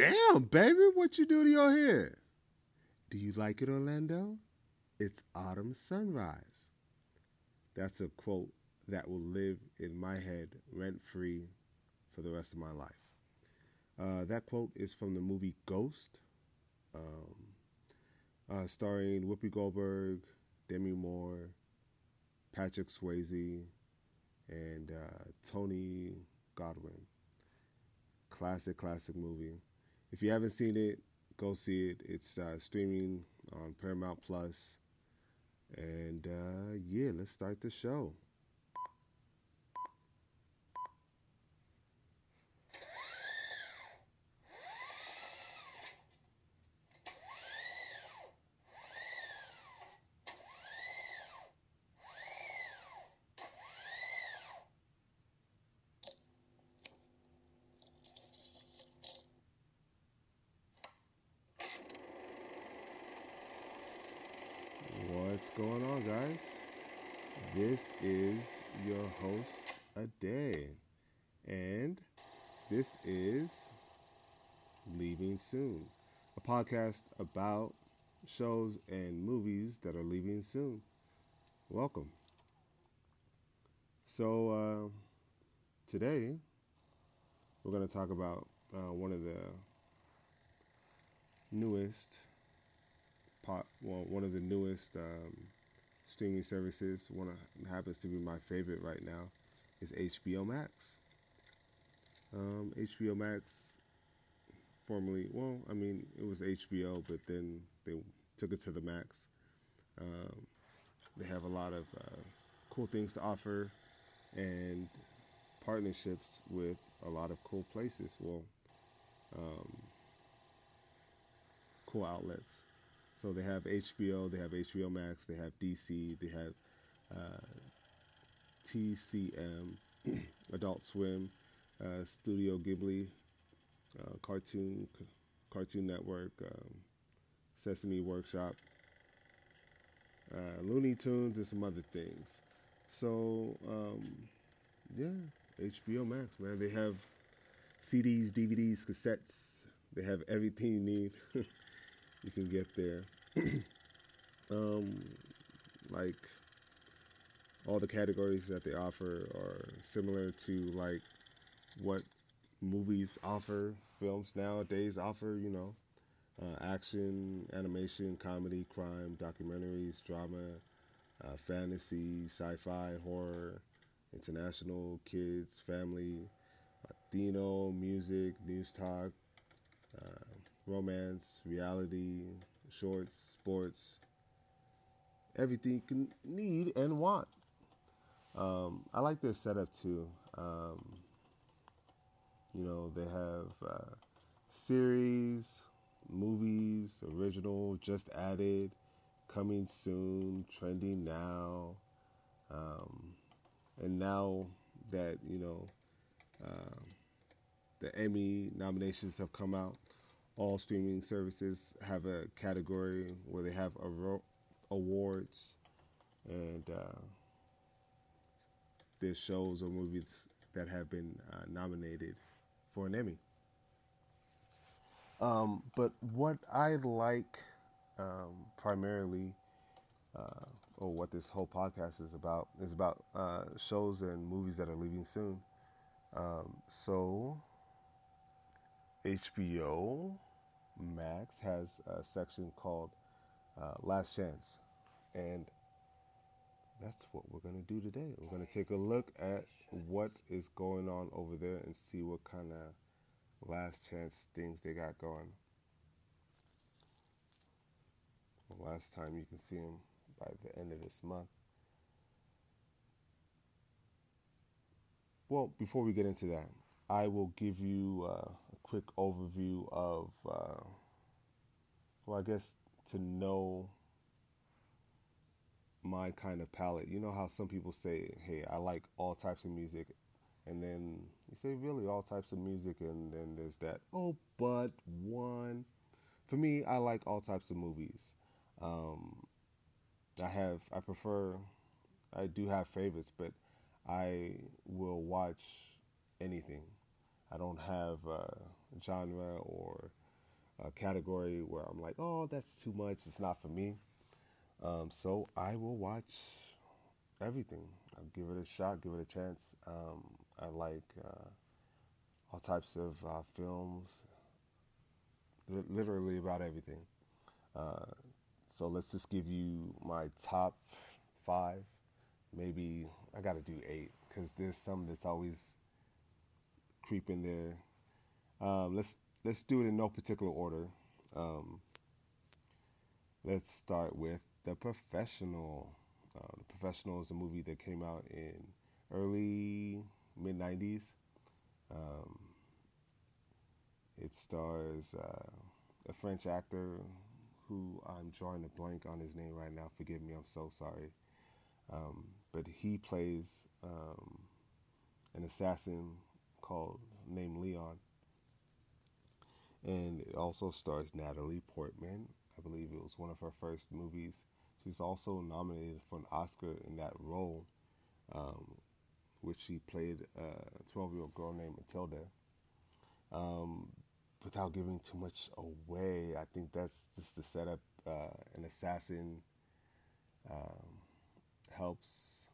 Damn, baby, what you do to your hair? Do you like it, Orlando? It's autumn sunrise. That's a quote that will live in my head rent free for the rest of my life. Uh, that quote is from the movie Ghost, um, uh, starring Whoopi Goldberg, Demi Moore, Patrick Swayze, and uh, Tony Goldwyn. Classic, classic movie. If you haven't seen it, go see it. It's uh, streaming on Paramount Plus. And uh, yeah, let's start the show. Guys? This is your host, A Day. and this is Leaving Soon, a podcast about shows and movies that are leaving soon. Welcome. So, uh, today we're going to talk about uh, one of the newest pot, well, one of the newest um, streaming services. One happens to be my favorite right now is HBO Max. Um, HBO Max, formerly, well, I mean, it was HBO, but then they took it to the Max. Um, they have a lot of uh, cool things to offer and partnerships with a lot of cool places. Well, um, cool outlets. So they have HBO, they have HBO Max, they have DC, they have uh, TCM, Adult Swim, uh, Studio Ghibli, uh, Cartoon Cartoon Network, um, Sesame Workshop, uh, Looney Tunes, and some other things. So um, yeah, HBO Max, man. They have CDs, DVDs, cassettes. They have everything you need. you can get there. um, like all the categories that they offer are similar to like what movies offer, films nowadays offer. You know, uh, action, animation, comedy, crime, documentaries, drama, uh, fantasy, sci-fi, horror, international, kids, family, Latino, music, news talk, uh, romance, reality, shorts, sports, everything you can need and want. Um, I like this setup too. Um, you know, they have uh, series, movies, original, just added, coming soon, trending now. Um, and now that, you know, uh, the Emmy nominations have come out, all streaming services have a category where they have awards and uh, there's shows or movies that have been uh, nominated for an Emmy. Um, but what I like um, primarily, uh, or what this whole podcast is about, is about uh, shows and movies that are leaving soon. Um, so, HBO Max has a section called uh, Last Chance. And that's what we're going to do today. We're going to take a look at what is going on over there and see what kind of last chance things they got going. Last time you can see them by the end of this month. Well, before we get into that, I will give you uh, a quick overview of, uh, well, I guess to know my kind of palette. You know how some people say, hey, I like all types of music. And then you say, really, all types of music. And then there's that, oh, but one. For me, I like all types of movies. Um, I have, I prefer, I do have favorites, but I will watch anything. I don't have a genre or a category where I'm like, oh, that's too much. It's not for me. Um, so I will watch everything. I'll give it a shot, give it a chance. Um, I like uh, all types of uh, films, li- literally about everything. Uh, so let's just give you my top five. Maybe I got to do eight because there's some that's always creeping there. Um, let's let's do it in no particular order. Um, let's start with the professional. Uh, the professional is a movie that came out in early mid '90s. Um, it stars uh, a French actor who I'm drawing a blank on his name right now. Forgive me, I'm so sorry. Um, but he plays um, an assassin called named Leon, and it also stars Natalie Portman. I believe it was one of her first movies. She's also nominated for an Oscar in that role, um, which she played a 12 year old girl named Matilda. Um, without giving too much away, I think that's just to set up uh, an assassin um, helps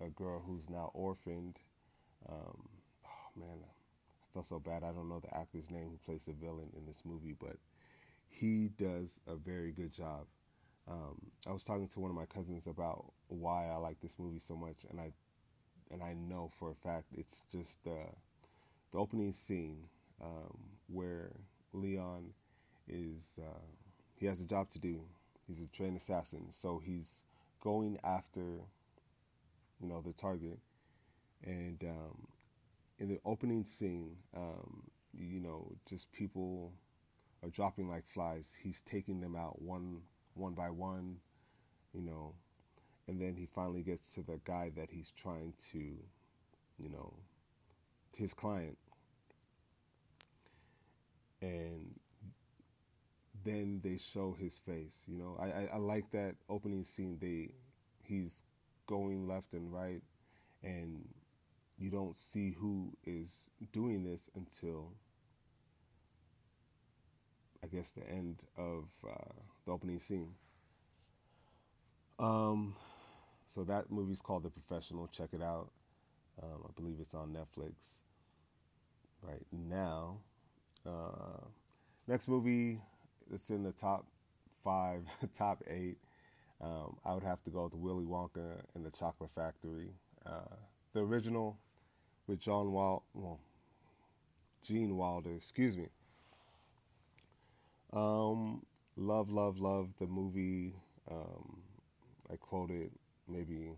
a girl who's now orphaned. Um, man, I felt so bad. I don't know the actor's name who plays the villain in this movie, but he does a very good job. Um, I was talking to one of my cousins about why I like this movie so much, and I and I know for a fact it's just the the opening scene um, where Leon is uh, he has a job to do. He's a trained assassin, so he's going after you know the target, and um, in the opening scene, um, you know, just people are dropping like flies. He's taking them out one one by one, you know, and then he finally gets to the guy that he's trying to, you know, his client and then they show his face. You know, I, I, I, like that opening scene. They he's going left and right, and you don't see who is doing this until I guess the end of uh, the opening scene. Um, so that movie's called The Professional. Check it out. Um, I believe it's on Netflix right now. Uh, next movie that's in the top five, top eight, um, I would have to go with Willy Wonka and the Chocolate Factory. Uh, the original with John Wild, well, Gene Wilder, excuse me. Um, love, love, love the movie. Um, I quote it maybe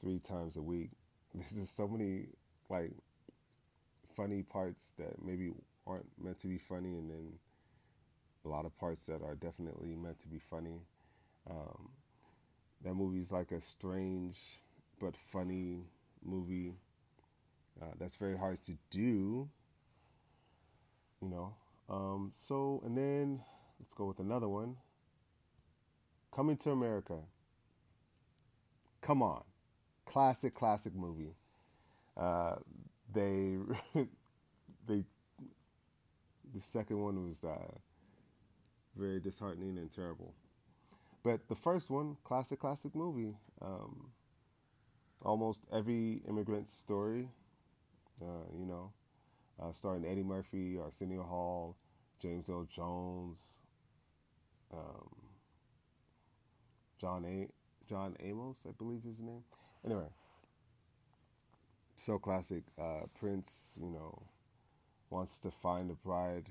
three times a week. There's just so many like funny parts that maybe aren't meant to be funny, and then a lot of parts that are definitely meant to be funny. Um, that movie's like a strange but funny movie. Uh, that's very hard to do, you know. Um, so, and then let's go with another one. Coming to America. Come on, classic, classic movie. Uh, they they the second one was uh, very disheartening and terrible. But the first one, classic, classic movie. Um, almost every immigrant story, uh, you know, uh, starring Eddie Murphy, Arsenio Hall, James Earl Jones, um, John A. John Amos, I believe his name. Anyway, so classic. Uh, Prince, you know, wants to find a bride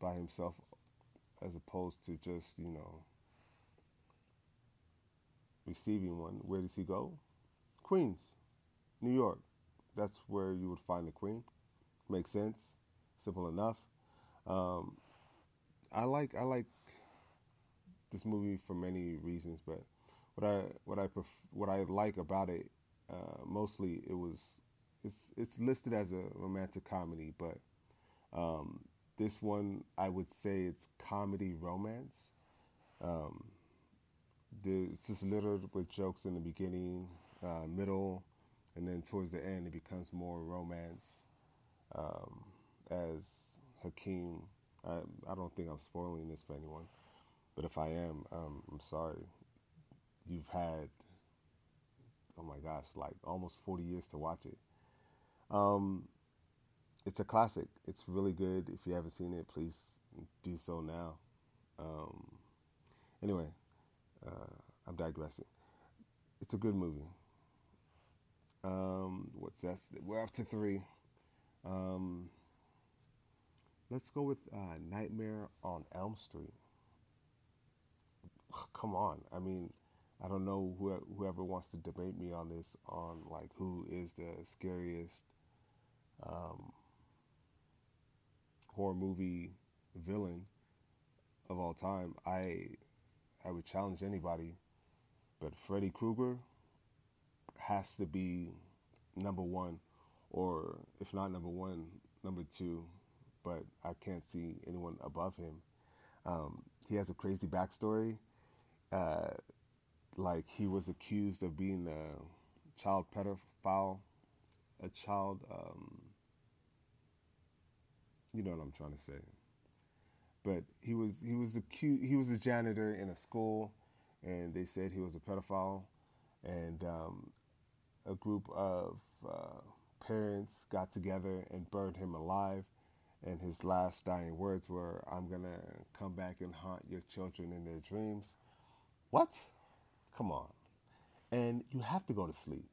by himself as opposed to just, you know, receiving one. Where does he go? Queens, New York. That's where you would find the queen. Makes sense. Simple enough. Um, I like I like this movie for many reasons, but what I what I pref- what I like about it uh, mostly it was it's it's listed as a romantic comedy, but um, this one I would say it's comedy romance. Um, it's just littered with jokes in the beginning, uh, middle, and then towards the end, it becomes more romance. Um, as Hakeem, I, I don't think I'm spoiling this for anyone, but if I am, um, I'm sorry. You've had, oh my gosh, like almost 40 years to watch it. Um, it's a classic. It's really good. If you haven't seen it, please do so now. Um, anyway, uh, I'm digressing. It's a good movie. Um, what's that? We're up to three. Um, let's go with uh, Nightmare on Elm Street. Come on. I mean, I don't know whoever, whoever wants to debate me on this, on like who is the scariest um, horror movie villain of all time. I I would challenge anybody, but Freddy Krueger has to be number one, or if not number one, number two. But I can't see anyone above him. Um, he has a crazy backstory. Uh, like he was accused of being a child pedophile, a child. Um, you know what I'm trying to say. But he was he was accused. He was a janitor in a school, and they said he was a pedophile. And um, a group of uh, parents got together and burned him alive. And his last dying words were, I'm going to come back and haunt your children in their dreams. What? Come on. And you have to go to sleep.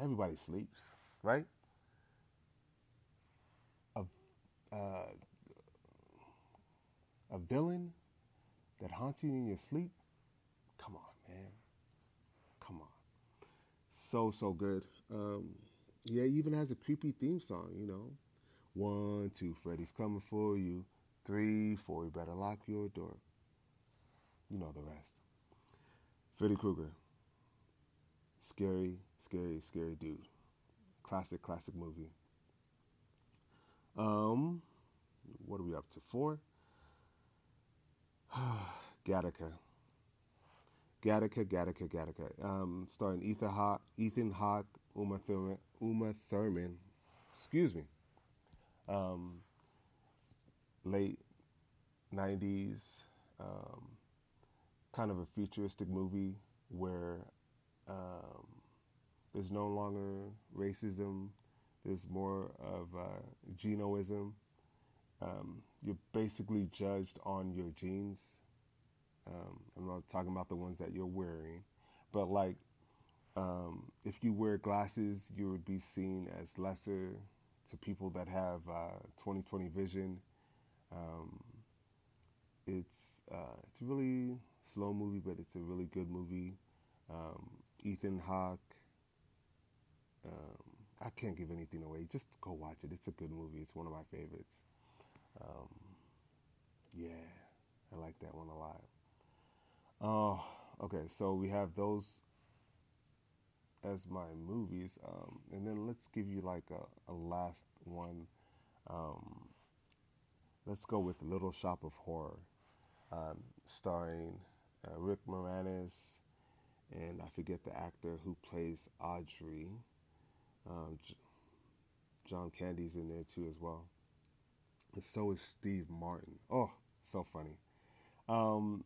Everybody sleeps, right? A, uh, a villain that haunts you in your sleep? Come on, man. Come on so so good. Um, yeah, even has a creepy theme song. You know, one, two, Freddy's coming for you. Three, four, you better lock your door. You know the rest. Freddy Krueger. Scary, scary, scary dude. Classic, classic movie. Um, what are we up to? Four. Gattaca. Gattaca, Gattaca, Gattaca, um, starring Ethan Hawke, Ethan Hawke, Uma Thurman, Uma Thurman, excuse me, um, late '90s, um, kind of a futuristic movie where um, there's no longer racism. There's more of uh, genoism. Um, you're basically judged on your genes um, I'm not talking about the ones that you're wearing, but like um, if you wear glasses, you would be seen as lesser to people that have 20/20 uh, vision. Um, it's uh, it's a really slow movie, but it's a really good movie. Um, Ethan Hawke. Um, I can't give anything away. Just go watch it. It's a good movie. It's one of my favorites. Um, yeah, I like that one a lot. Oh, okay. So we have those as my movies, um, and then let's give you like a, a last one. Um, let's go with Little Shop of Horror, um, starring uh, Rick Moranis, and I forget the actor who plays Audrey. Um, J- John Candy's in there too as well. And so is Steve Martin. Oh, so funny. Um,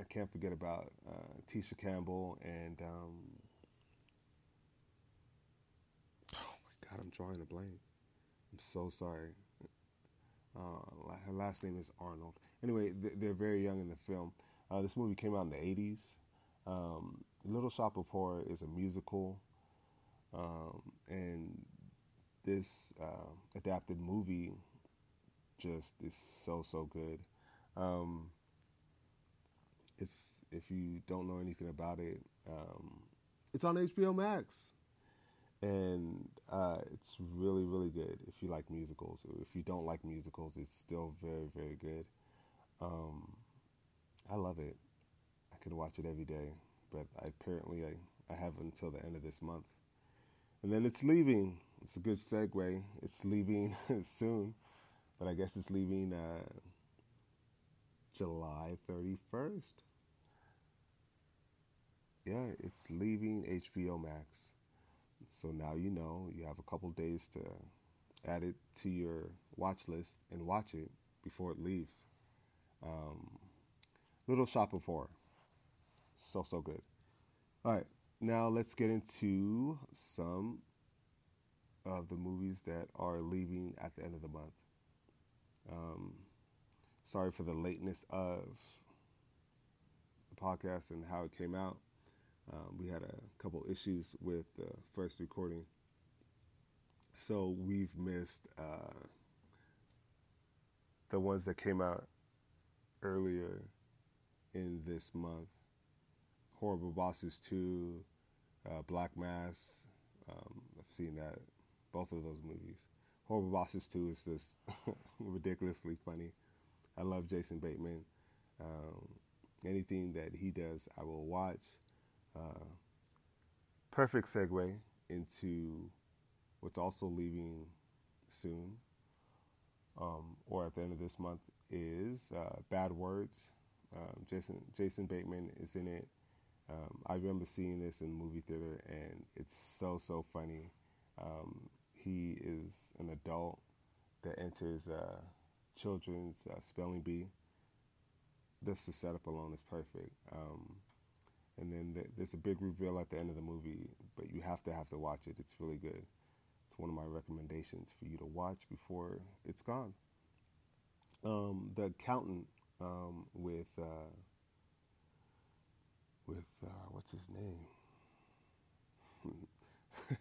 I can't forget about uh, Tisha Campbell and um, oh my God, I'm drawing a blank. I'm so sorry. Uh, her last name is Arnold. Anyway, they're very young in the film. Uh, this movie came out in the 80s. Um, Little Shop of Horror is a musical, um, and this uh, adapted movie just is so so good. Um, it's if you don't know anything about it, um, it's on HBO Max, and uh, it's really really good. If you like musicals, if you don't like musicals, it's still very very good. Um, I love it. I could watch it every day, but I, apparently I, I have until the end of this month, and then it's leaving. It's a good segue. It's leaving soon, but I guess it's leaving. Uh, July 31st yeah, it's leaving HBO Max. so now you know you have a couple days to add it to your watch list and watch it before it leaves. Um, little shopping for. So, so good. All right, now let's get into some of the movies that are leaving at the end of the month. Um, sorry for the lateness of the podcast and how it came out. Um, we had a couple issues with the first recording. So we've missed uh, the ones that came out earlier in this month Horrible Bosses 2, uh, Black Mass. Um, I've seen that, both of those movies. Horrible Bosses 2 is just ridiculously funny. I love Jason Bateman. Um, anything that he does, I will watch. Uh, perfect segue into what's also leaving soon, um, or at the end of this month, is uh, Bad Words. Um, Jason Jason Bateman is in it. Um, I remember seeing this in movie theater, and it's so so funny. Um, he is an adult that enters uh, children's uh, spelling bee. Just the setup alone is perfect. Um, and then th- there's a big reveal at the end of the movie, but you have to have to watch it. It's really good. It's one of my recommendations for you to watch before it's gone. Um, the accountant um, with uh, with uh, what's his name?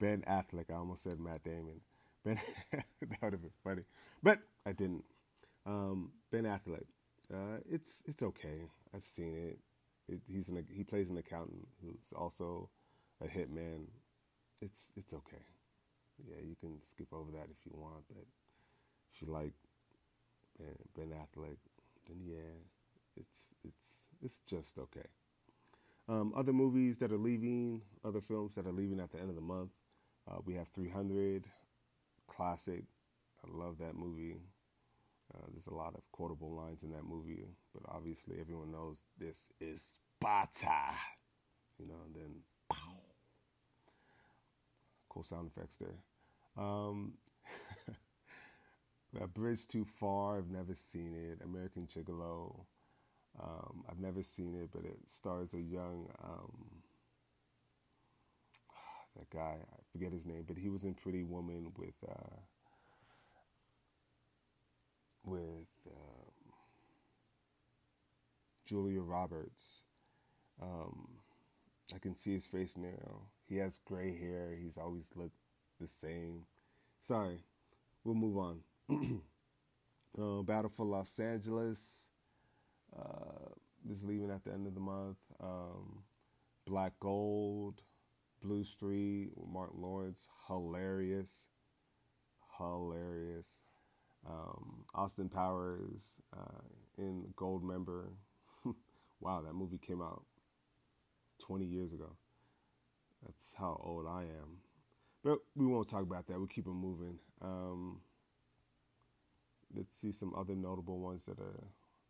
ben Affleck. I almost said Matt Damon. Ben that would have been funny, but I didn't. Um, ben Affleck. Uh, it's it's okay. I've seen it. It he's an, he plays an accountant who's also a hitman. It's it's okay. Yeah, you can skip over that if you want, but if you like Ben, ben Affleck, then yeah, it's it's it's just okay. Um, other movies that are leaving, other films that are leaving at the end of the month. Uh, we have 300, classic. I love that movie. Uh, there's a lot of quotable lines in that movie, but obviously everyone knows this is Sparta. You know, and then pow. Cool sound effects there. Um, Bridge Too Far, I've never seen it. American Gigolo, um, I've never seen it, but it stars a young, um, that guy, I forget his name, but he was in Pretty Woman with, uh, with um, Julia Roberts. Um, I can see his face now. He has gray hair. He's always looked the same. Sorry, we'll move on. uh, Battle for Los Angeles uh, is leaving at the end of the month. Um, Black Gold, Blue Streak, Martin Lawrence, hilarious, hilarious. Um, Austin Powers uh, in Goldmember. wow, that movie came out 20 years ago. That's how old I am. But we won't talk about that. We'll keep it moving. Um, let's see some other notable ones that are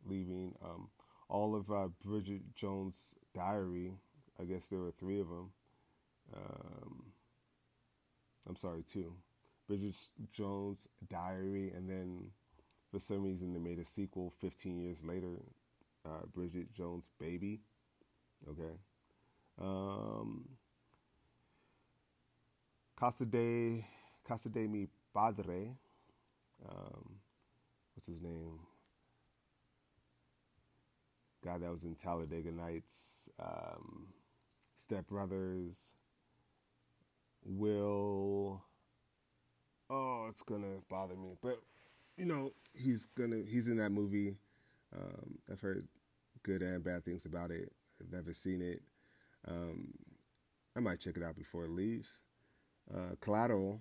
leaving. Um, all of uh, Bridget Jones' Diary. I guess there were three of them. Um, I'm sorry, two. Bridget Jones' Diary, and then for some reason they made a sequel 15 years later, uh, Bridget Jones' Baby. Okay. Um, Casa de Casa de mi Padre. Um, what's his name? Guy that was in Talladega Nights, um, Step Brothers, Will. Oh, it's gonna bother me, but you know he's gonna he's in that movie. Um, I've heard good and bad things about it. I've never seen it. Um, I might check it out before it leaves. Uh, Collateral,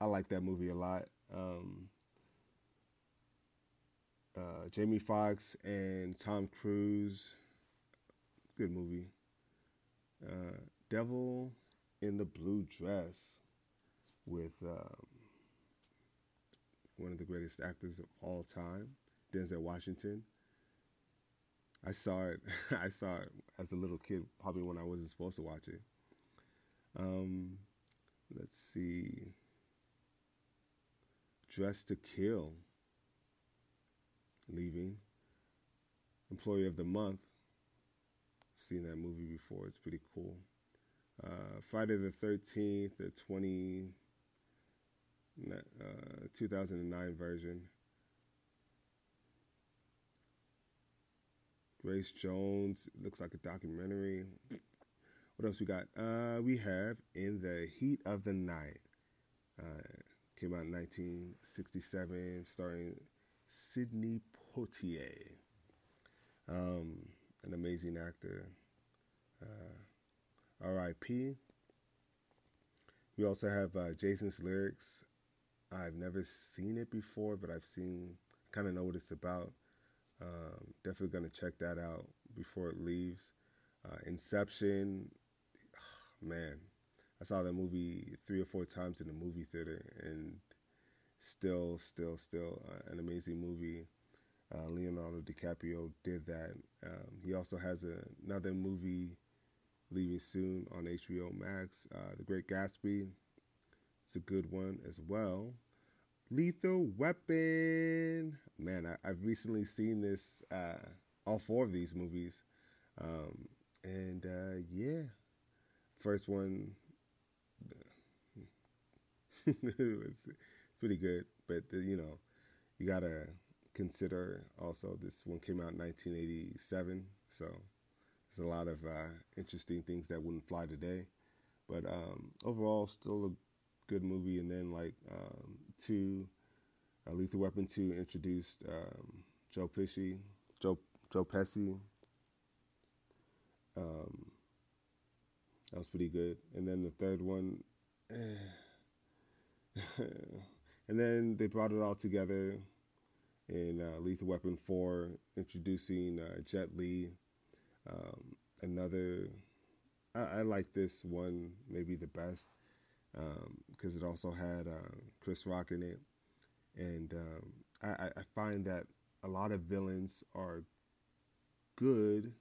I like that movie a lot. Um, uh, Jamie Foxx and Tom Cruise, good movie. Uh, Devil in the Blue Dress with um, one of the greatest actors of all time, Denzel Washington. I saw it. I saw it as a little kid, probably when I wasn't supposed to watch it. Um, let's see. Dressed to Kill, leaving. Employee of the Month, seen that movie before. It's pretty cool. Uh, Friday the 13th, the 20, uh, 2009 version. Grace Jones, looks like a documentary. What else we got? Uh, we have In the Heat of the Night. Uh, came out in 1967, starring Sidney Poitier. Um, an amazing actor. Uh, R.I.P. We also have uh, Jason's lyrics. I've never seen it before, but I've seen, kind of know what it's about. Um, definitely to check that out before it leaves. Uh, Inception, man, I saw that movie three or four times in the movie theater, and still, still, still uh, an amazing movie. Uh, Leonardo DiCaprio did that. Um, he also has a, another movie leaving soon on HBO Max, uh, The Great Gatsby. It's a good one as well. Lethal Weapon. Man, I, have recently seen this, uh, all four of these movies. Um, and uh, yeah, first one it's pretty good, but you know, you gotta consider also this one came out in 1987, so there's a lot of uh, interesting things that wouldn't fly today. But um, overall, still a good movie. And then like um, two, uh, Lethal Weapon two introduced um, Joe Pesci, Joe Joe Pesci. Um, that was pretty good. And then the third one, eh. and then they brought it all together in uh, Lethal Weapon 4, introducing uh, Jet Li. Um, another, I, I, like this one maybe the best because um, it also had uh, Chris Rock in it. And um, I, I find that a lot of villains are good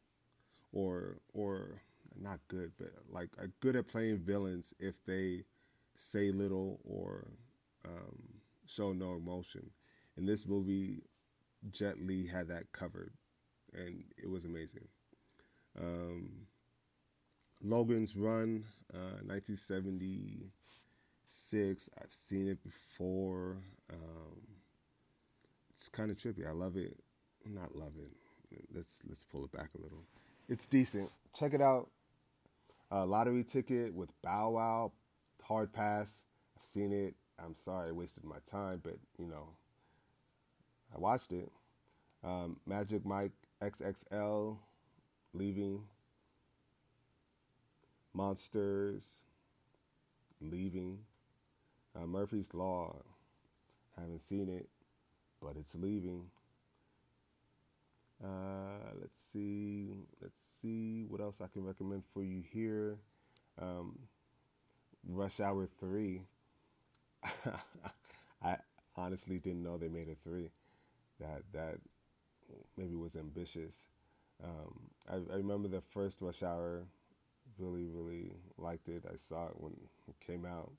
or, or not good, but like good at playing villains if they say little or um, show no emotion in this movie, Jet Li had that covered, and it was amazing. Um, Logan's Run, uh, 1976. I've seen it before. Um, it's kind of trippy. I love it. Not love it. Let's let's pull it back a little. It's decent. Check it out. Uh, lottery ticket with Bow Wow, hard pass. I've seen it. I'm sorry I wasted my time, but you know I watched it. Um, Magic Mike XXL leaving. Monsters leaving. Uh, Murphy's Law. Haven't seen it, but it's leaving. Uh, let's see. Let's see what else I can recommend for you here. Um, Rush Hour 3. I honestly didn't know they made a 3 that that maybe was ambitious. Um, I, I, remember the first Rush Hour, really really liked it. I saw it when it came out.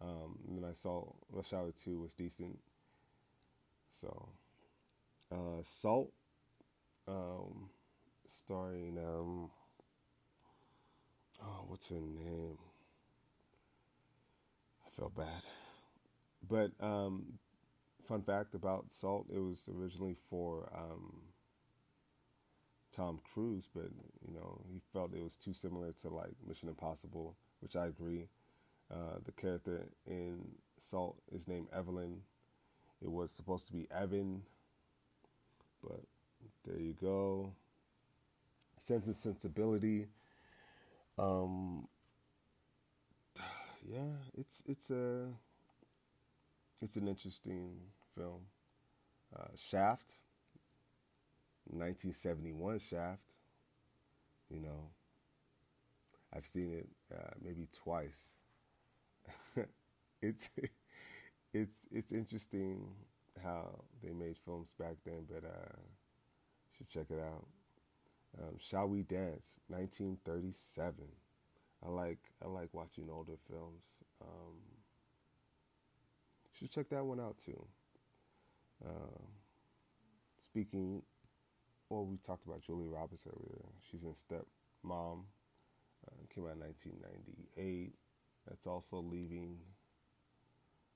Um, and then I saw Rush Hour Two was decent. So, uh, Salt, um, starring um, oh, what's her name? I felt bad, but um, fun fact about Salt: it was originally for um, Tom Cruise, but you know he felt it was too similar to like Mission Impossible, which I agree. Uh, the character in Salt is named Evelyn. It was supposed to be Evan, but there you go. Sense and Sensibility. Um, yeah, it's it's a it's an interesting film. Uh, Shaft, 1971 Shaft. You know, I've seen it uh, maybe twice. it's it's it's interesting how they made films back then, but uh, should check it out. Um, Shall We Dance, 1937. I like I like watching older films. Um, should check that one out too. Uh, speaking, well, we talked about Julie Roberts earlier. She's in Step Mom. Uh, came out in 1998. That's also leaving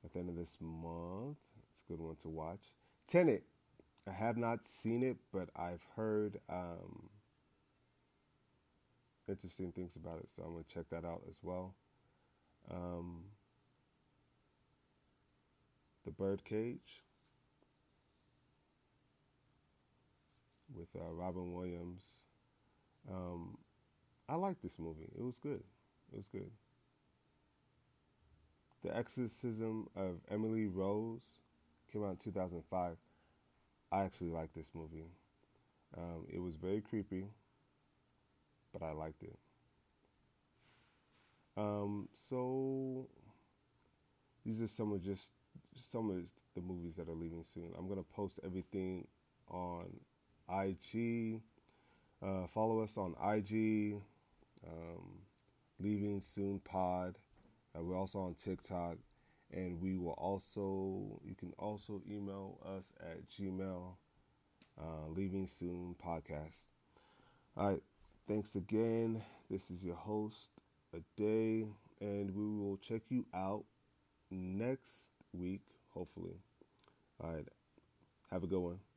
at the end of this month. It's a good one to watch. Tenet. I have not seen it, but I've heard um, interesting things about it, so I'm going to check that out as well. Um, the Birdcage with uh, Robin Williams. Um, I liked this movie. It was good. It was good. The Exorcism of Emily Rose came out in 2005. I actually like this movie. Um, it was very creepy, but I liked it. Um, so these are some of just some of the movies that are leaving soon. I'm gonna post everything on IG. Uh, follow us on IG. Um, leaving soon pod. Uh, we're also on TikTok, and we will also. You can also email us at Gmail. Uh, leaving soon podcast. All right. Thanks again. This is your host, a day, and we will check you out next week, hopefully. All right. Have a good one.